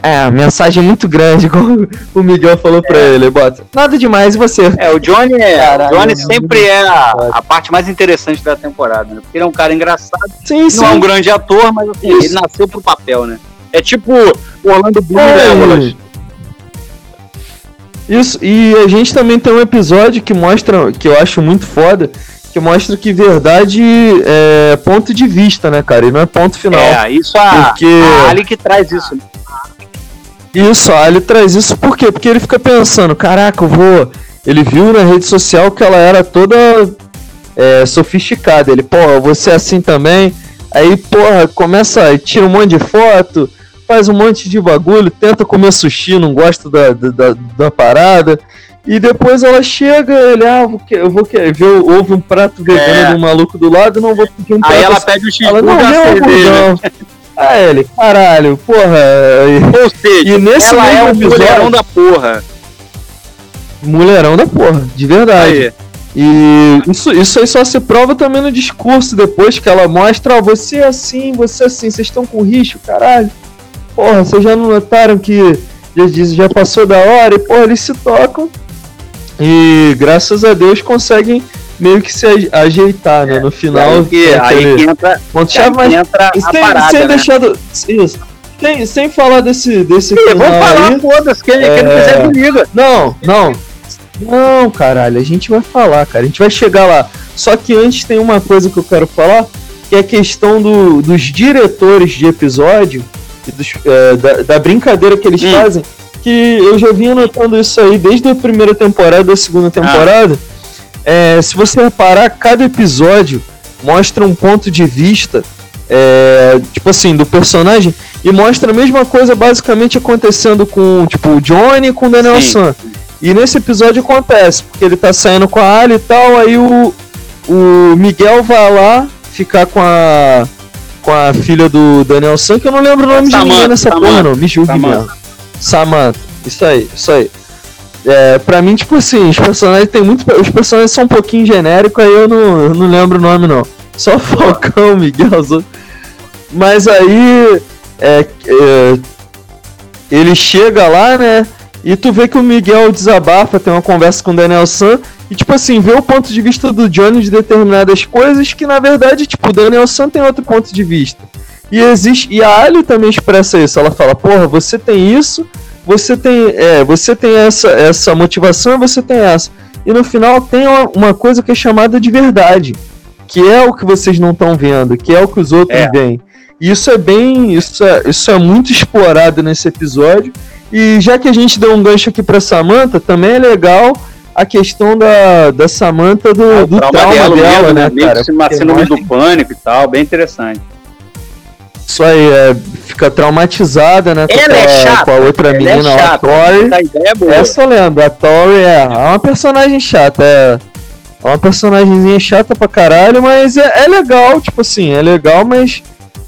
É, a mensagem é muito grande, como o Miguel falou pra ele, bota. Nada demais, e você? É, o Johnny, é, Caralho, o Johnny sempre é a, a parte mais interessante da temporada, né? Porque ele é um cara engraçado, Sim, sim. não é um grande ator, mas assim, ele nasceu pro papel, né? É tipo o Orlando Bloom É. Isso, e a gente também tem um episódio que mostra, que eu acho muito foda, que mostra que verdade é ponto de vista, né, cara? E não é ponto final. É, isso a, Porque- a Ali que traz isso. Isso, ele traz isso por quê? Porque ele fica pensando, caraca, eu vou. Ele viu na rede social que ela era toda é, sofisticada. Ele, pô, vou ser assim também. Aí, porra, começa, tira um monte de foto, faz um monte de bagulho, tenta comer sushi, não gosta da, da, da, da parada. E depois ela chega, ele, ah, eu vou que- ver, houve um prato vegano É. do maluco do lado, não vou pedir um prato. Aí ela assim. pede o X ela não da vê o CD, né? hamburgão. Ah, ele, caralho, porra. Ou seja, E nesse ela é um episódio- mulherão da porra. Mulherão da porra, de verdade. Aí. E isso, isso aí só se prova também no discurso depois que ela mostra, ó, você é assim, você é assim, vocês estão com risco, caralho. Porra, vocês já não notaram que já, já passou da hora e porra, eles se tocam. E graças a Deus conseguem meio que se aj- ajeitar, né? No final. Aí que, é aí que entra, ponto chave, que mas entra a sem, parada, sem né? deixar do. Isso. Sem, sem falar desse, desse final Vamos falar, foda-se, quem, quem É. não quiser me liga. Não, não. Não, caralho, a gente vai falar, cara. A gente vai chegar lá. Só que antes tem uma coisa que eu quero falar, que é a questão do, dos diretores de episódio e dos, é, da, da brincadeira que eles Hum. fazem. Que eu já vinha notando isso aí desde a primeira temporada, da segunda temporada. É, se você reparar, cada episódio mostra um ponto de vista, é, tipo assim, do personagem, e mostra a mesma coisa basicamente acontecendo com, tipo, o Johnny e com o Daniel. San. E nesse episódio acontece, porque ele tá saindo com a Ali e tal, aí o, o Miguel vai lá ficar com a com a filha do Daniel San, que eu não lembro o nome de Samantha, ninguém nessa Samantha, porra, não. Me julgue Samantha. Samantha. Isso aí, isso aí. É, pra mim, tipo assim, os personagens tem muito. Os personagens são um pouquinho genéricos, aí eu não, não lembro o nome, não. Só Falcão, Miguel. Mas aí. É, é, ele chega lá, né? E tu vê que o Miguel desabafa, tem uma conversa com o Daniel San. E, tipo assim, vê o ponto de vista do Johnny de determinadas coisas que, na verdade, tipo, o Daniel San tem outro ponto de vista. E existe. E a Ali também expressa isso. Ela fala, porra, você tem isso, você tem. É, você tem essa, essa motivação e você tem essa. E no final tem uma, uma coisa que é chamada de verdade. Que é o que vocês não estão vendo, que é o que os outros É. veem. E isso é bem. Isso é, isso é muito explorado nesse episódio. E já que a gente deu um gancho aqui pra Samantha, também é legal a questão da, da Samantha do, Ah, do trauma, dela, mesmo, né, Meio cara? Uma Porque síndrome do pânico e tal, bem interessante. Isso aí, é, fica traumatizada, né? com Ela é a- chata, Com a outra Ela menina, é a chata, Tori. a é boa. Essa eu lembro, a Tori é, é uma personagem chata, é, é uma personagemzinha chata pra caralho, mas é, é legal, tipo assim, é legal, mas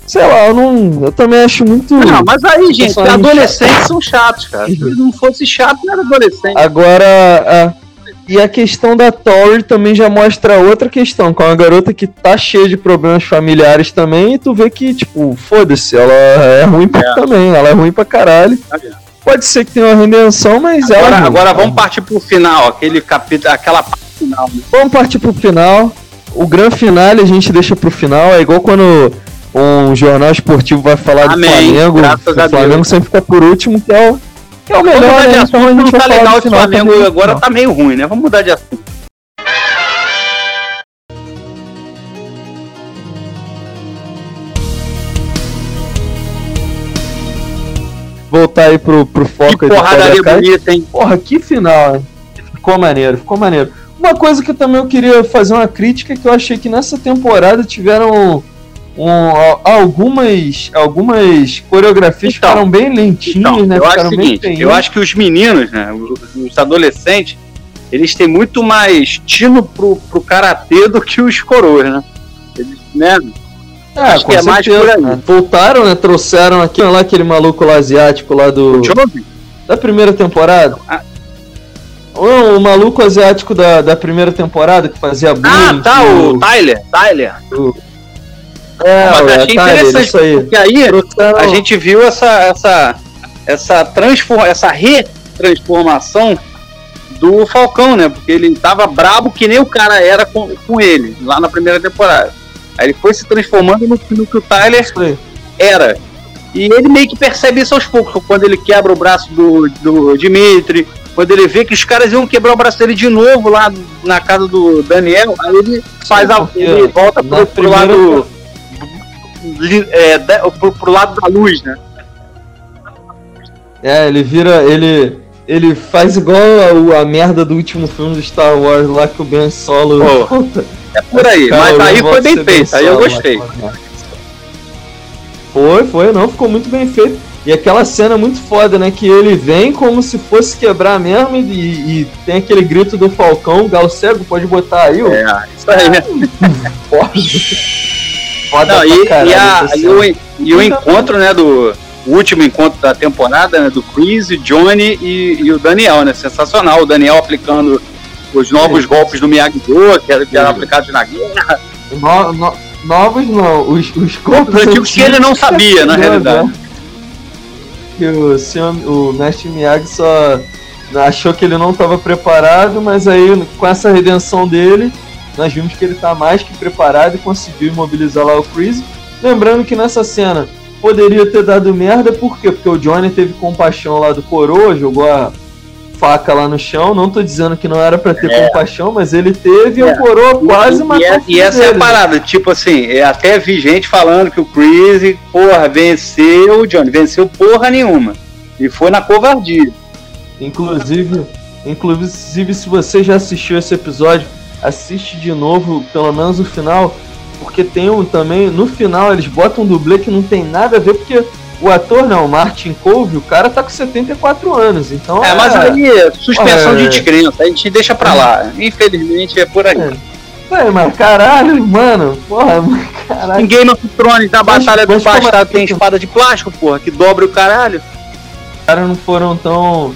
sei lá, eu não. Eu também acho muito. Não, mas aí, gente, adolescentes são chatos, cara. Se não fosse chato, não era adolescente. Agora, a- e a questão da Tori também já mostra outra questão, com uma garota que tá cheia de problemas familiares também, e tu vê que, tipo, foda-se, ela é ruim pra, É. também, ela é ruim pra caralho. Tá vendo? Pode ser que tenha uma redenção, mas ela. é Agora, ruim. agora vamos partir pro final, aquele capítulo, aquela parte final. né? Vamos partir pro final. O grande finale a gente deixa pro final. É igual quando um jornal esportivo vai falar do Amém, Flamengo. graças o Flamengo sempre fica por último, que é o, que é o Vamos melhor, mudar de né? assunto, Então a não gente vai tá legal final Flamengo também. agora tá meio ruim, né? Vamos mudar de assunto. Voltar aí pro, pro foco Que aí do Cobra Kai. bonita, hein? Porra, que final, hein? Ficou maneiro, ficou maneiro. Uma coisa que também eu queria fazer uma crítica é que eu achei que nessa temporada tiveram um, algumas, algumas coreografias Então, ficaram bem lentinhas, Então, né? eu acho Ficaram o bem seguinte, eu acho que os meninos, né, os, os adolescentes, eles têm muito mais tino pro, pro karatê do que os coroas, né? Eles, né? Ah, Acho que é mais por aí. né? Voltaram, né? Trouxeram aqui, lá aquele maluco lá asiático lá do. Da primeira temporada. Ah. O, o maluco asiático da, da primeira temporada que fazia bullying. Ah, tá, que o Tyler, Tyler. É, Mas eu achei Tyler, interessante, isso aí. porque aí a gente viu essa essa essa transforma, essa retransformação do Falcão, né? Porque ele tava brabo que nem o cara era com, com ele lá na primeira temporada. Aí ele foi se transformando no, no que o Tyler era. E ele meio que percebe isso aos poucos, quando ele quebra o braço do, do Dimitri, quando ele vê que os caras iam quebrar o braço dele de novo lá na casa do Daniel, aí ele faz a, ele volta pro, pro lado é, da- pro, pro lado da luz, né? É, ele vira. Ele. Ele faz igual a, a merda do último filme do Star Wars lá que o Ben Solo. É por aí, Cara, mas aí foi bem feito, aí eu Solo, gostei. Foi, foi, não, ficou muito bem feito. E aquela cena muito foda, né? Que ele vem como se fosse quebrar mesmo e, e tem aquele grito do Falcão, Galo Cego, pode botar aí, ó. É, isso aí. Foda. Foda Não, e, caralho e, a- e o, e o encontro, né, do o último encontro da temporada, né, do Chris, o Johnny e, e o Daniel, né? Sensacional. O Daniel aplicando os novos golpes do Miyagi-Do, que eram, que eram aplicados na guerra. No- no- novos não, os, os Os antigos que ele não sabia, na realidade. Que o, senhor, o mestre Miyagi só achou que ele não estava preparado, mas aí com essa redenção dele, nós vimos que ele está mais que preparado e conseguiu imobilizar lá o Chris. Lembrando que nessa cena poderia ter dado merda, por quê? Porque o Johnny teve compaixão lá do coroa, jogou a faca lá no chão. Não tô dizendo que não era pra ter compaixão, mas ele teve e É. o coroa quase e, matou e, é- filho e essa é a dele. parada, tipo assim, eu até vi gente falando que o Chris, porra, venceu o Johnny, venceu porra nenhuma. E foi na covardia. Inclusive, inclusive, se você já assistiu esse episódio, assiste de novo, pelo menos o final, porque tem um também, no final eles botam um dublê que não tem nada a ver, porque o ator, não, o Martin Cove, o cara tá com 74 anos, então É, mas aí, suspensão É. de descrença, a gente deixa pra lá. Infelizmente é por aí. É. É, mas caralho, mano, porra, caralho. Em Game of Thrones, na Batalha do mas Bastardo, é- tem espada de plástico, porra, que dobra o caralho. Os caras não foram tão.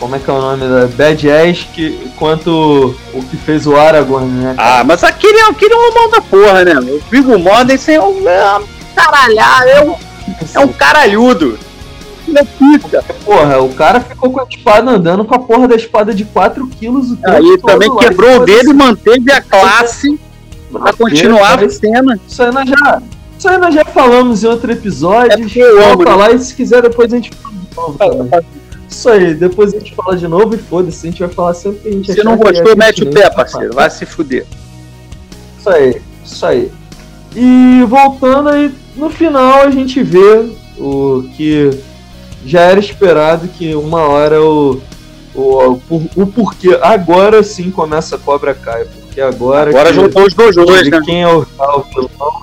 Como é que é o nome da Bad Ass que, quanto o que fez o Aragorn, né? Ah, mas aquele é, aquele é um mão da porra, né? O Viggo Mortensen é um, é um caralhar, é um, é um caralhudo. Ele é pica. Porra, o cara ficou com a espada andando com a porra da espada de 4 quilos o tempo Aí todo também lá, quebrou o dedo e manteve a classe pra continuar a Cara, cena. Isso aí nós já, isso aí nós já falamos em outro episódio. É eu amo, Volta lá e se quiser depois a gente fala de novo também. Isso aí, depois a gente fala de novo e foda-se, a gente vai falar sempre que a gente Se não que gostou, é mete o pertinente, pé, tá? parceiro. Vai se fuder. Isso aí, isso aí. E voltando aí, no final a gente vê o que já era esperado que uma hora o, o, o, porquê. Agora sim começa a Cobra Kai. Porque agora. Agora que- juntou os dojos, de né? quem é o real vilão.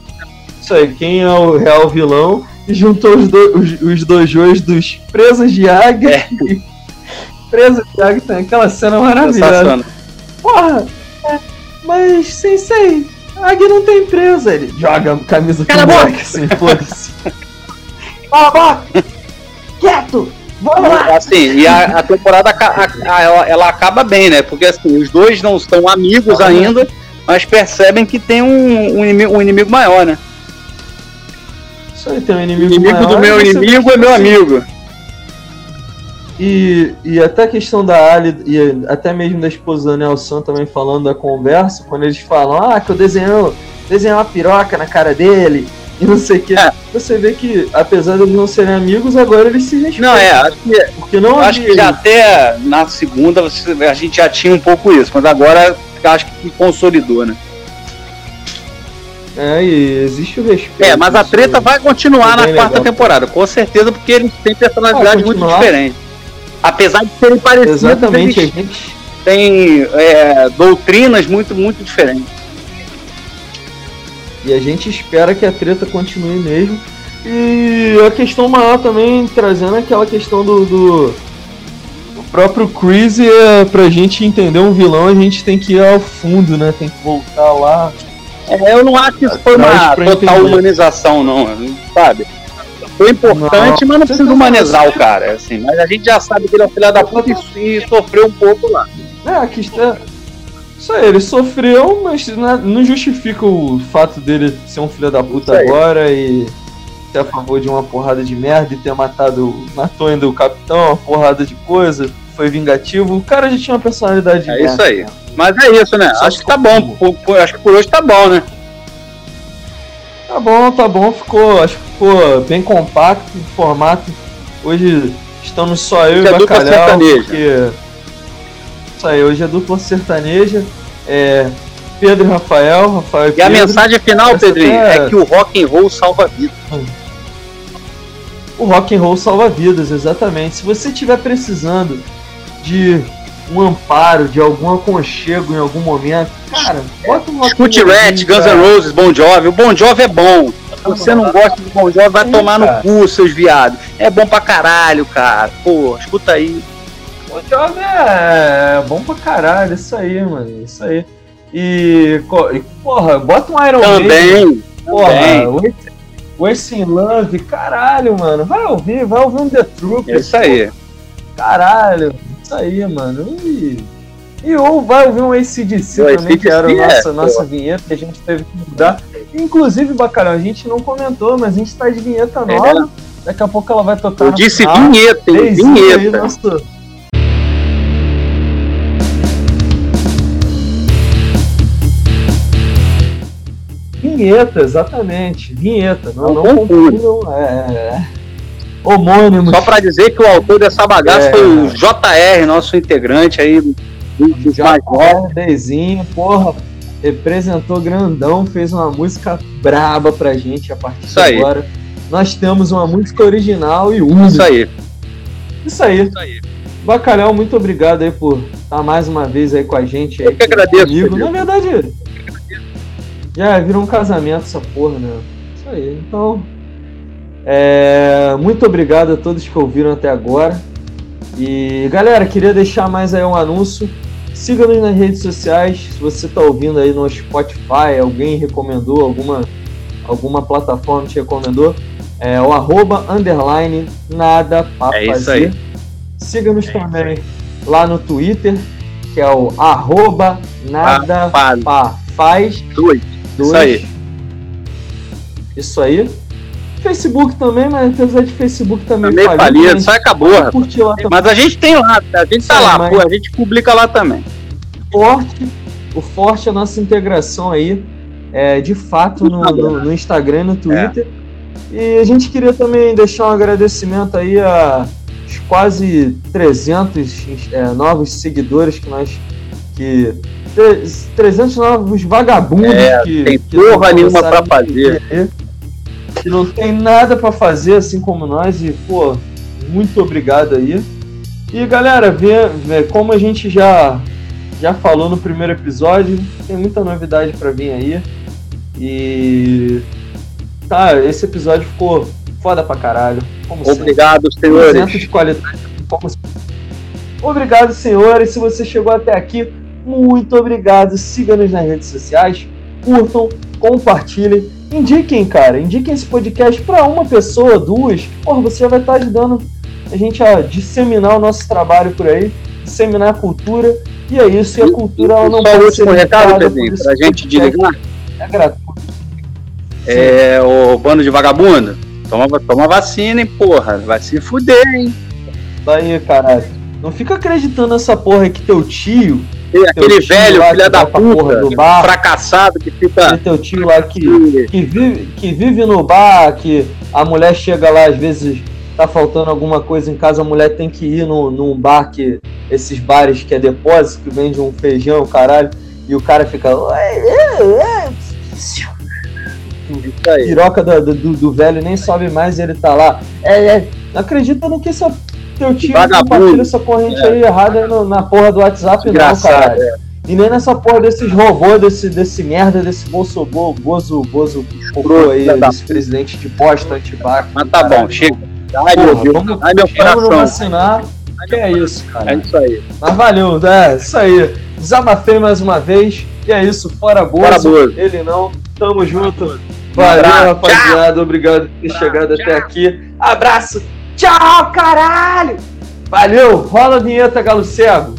Isso aí, quem é o real vilão. E juntou os, do, os, os dojos dos presas de águia. É. e Presas de águia tem aquela cena maravilhosa. Porra, é, mas sensei, a águia não tem presa. Ele joga a camisa Cala a pro boca! moleque assim, foda-se. Cala a boca! Quieto! Vamos lá! Assim, e a, a temporada a- a- ela, ela acaba bem, né? Porque assim, os dois não estão amigos ainda, mas percebem que tem um, um inimigo, um inimigo maior, né? Aí tem um O inimigo inimigo do maior, meu e você inimigo é meu assim, amigo. E, e até a questão da Ali e até mesmo da esposa do Daniel San também falando da conversa, quando eles falam, ah, que eu desenhei, desenhei uma piroca na cara dele e não sei o que. É. Você vê que, apesar de eles não serem amigos, agora eles se respeitam. Não, é, acho que, Porque não acho que já até na segunda a gente já tinha um pouco isso, mas agora acho que consolidou, né? É, e existe o respeito. É, mas a treta vai continuar na bem quarta legal. temporada, com certeza, porque eles têm personalidades muito diferentes. Apesar de serem parecidos, Exatamente, a eles gente. têm é, doutrinas muito, muito diferentes. E a gente espera que a treta continue mesmo. E a questão maior também, trazendo aquela questão do. do o próprio Chris, é, pra gente entender um vilão, a gente tem que ir ao fundo, né? Tem que voltar lá. É, eu não acho que isso foi uma total humanização, não, sabe? Foi importante, Não. mas não precisa humanizar o cara, assim. Mas a gente já sabe que ele é um filho da puta e, e sofreu um pouco lá. É, a questão. é- Isso aí, ele sofreu, mas na- não justifica o fato dele ser um filho da puta agora e ser a favor de uma porrada de merda e ter matado, matou ainda o capitão, uma porrada de coisa, foi vingativo. O cara já tinha uma personalidade de É merda. isso aí. Mas é isso, né? Só acho que tá bom. Por- por- acho que por hoje tá bom, né? Tá bom, tá bom, ficou, acho que ficou bem compacto o formato. Hoje estamos só eu Hoje e é Bacalhau, sertaneja. porque... Isso aí, hoje é dupla sertaneja. É Pedro e Rafael, Rafael e E a Pedro. mensagem final, Essa Pedrinho, até- é que o rock and roll salva vidas. O rock and roll salva vidas, exatamente. Se você estiver precisando de um amparo, de algum aconchego em algum momento, cara, bota um Escute Rat, Guns. N' Roses, Bon Jovi. O Bon Jovi é bom. Você não gosta de Bon Jovi, vai Sim, tomar cara. no cu, seus viados. É bom pra caralho, cara. Pô, escuta aí. O Job é bom pra caralho, isso aí, mano. Isso aí. E, porra, bota um Iron Maiden. Também. Porra, também. o Ace- in Love, caralho, mano. Vai ouvir, vai ouvir um The Trooper. É isso aí. Caralho, isso aí, mano. E, e ou vai ouvir um ACDC O também, que era a é, nossa, pô. nossa vinheta, que a gente teve que mudar. Inclusive, Bacalhau, a gente não comentou, mas a gente tá de vinheta nova. Daqui a pouco ela vai tocar Eu disse final. vinheta, hein? Reizinho aí, Vinheta. nosso- Vinheta, exatamente. Vinheta. Não, Não não confundam. É, é. Homônimo. Só pra dizer que o autor dessa bagaça É. foi o JR, nosso integrante aí, novos. Dezinho, porra, representou grandão, fez uma música braba pra gente a partir Isso de aí. agora. Nós temos uma música original e Isso única. aí. Isso aí. Isso aí. Bacalhau, muito obrigado aí por estar mais uma vez aí com a gente. Aí, Eu que agradeço, Comigo. Na verdade, já virou um casamento essa porra, né? Isso aí. Então, é, muito obrigado a todos que ouviram até agora. E galera, queria deixar mais aí um anúncio. Siga-nos nas redes sociais. Se você está ouvindo aí no Spotify, alguém recomendou, alguma, alguma plataforma te recomendou, é o arroba underline nada pra É. Siga-nos também lá no Twitter, que é o arroba nada Faz. pa faz dois. Isso aí. Isso aí. Facebook também, mas apesar de Facebook também Também falido, falido, mas só acabou. Mas a gente tem lá, a gente tá Sim, lá, pô, a gente publica lá também. forte, o forte é a nossa integração aí, é, de fato, no, no- no Instagram e no Twitter. E a gente queria também deixar um agradecimento aí a quase 300 é, novos seguidores que nós. Que, tre- 300 novos vagabundos É, que. tem que porra nenhuma começaram pra a fazer. Que não tem nada pra fazer, assim como nós. E, pô, muito obrigado aí. E galera, vê, vê, como a gente já, já falou no primeiro episódio, tem muita novidade pra vir aí. E. Tá, esse episódio ficou foda pra caralho. Sempre. Obrigado, senhores. de qualidade. como. Obrigado, senhores. Se você chegou até aqui, muito obrigado. Siga-nos nas redes sociais, curtam, compartilhem. Indiquem, cara, indiquem esse podcast pra uma pessoa, duas. Porra, você já vai estar ajudando a gente a disseminar o nosso trabalho por aí, disseminar a cultura. E é isso, e a cultura ela não Só pode último ser recado, Pedrinho, pra gente desligar. É gratuito. É, o bando de vagabundo, toma, toma vacina, hein, porra. Vai se fuder, hein. Daí, caralho. Não fica acreditando nessa porra que teu tio, aquele velho, filha da puta, do bar. fracassado, que fica. aquele teu tio lá que, que, vive, que vive no bar, que a mulher chega lá, às vezes tá faltando alguma coisa em casa, a mulher tem que ir no, num bar que. Esses bares que é depósito, que vende um feijão, caralho, e o cara fica. "Ué, é, é", Isso aí. piroca do, do, do velho nem sobe mais e ele tá lá. É, é. Não acredita no que essa, teu tio compartilha essa corrente aí errada no- na porra do WhatsApp, não, Engraçado, caralho. é. E nem nessa porra desses robôs, desse, desse merda, desse bolso bo, bozo, bozo cocô aí, desse presidente de bosta antibac. Mas tá bom, chega. Ai, meu Deus. vamos, Ai, meu vamos não coração. vacinar. Que é isso, cara. É isso aí. Mas valeu, é isso aí. Desabafei mais uma vez. E é isso, fora Bozo. Fora Bozo. Ele não. Tamo junto. Valeu, rapaziada. Obrigado por ter chegado até aqui. Abraço. Tchau, caralho. Valeu. Rola a vinheta, Galo Cego.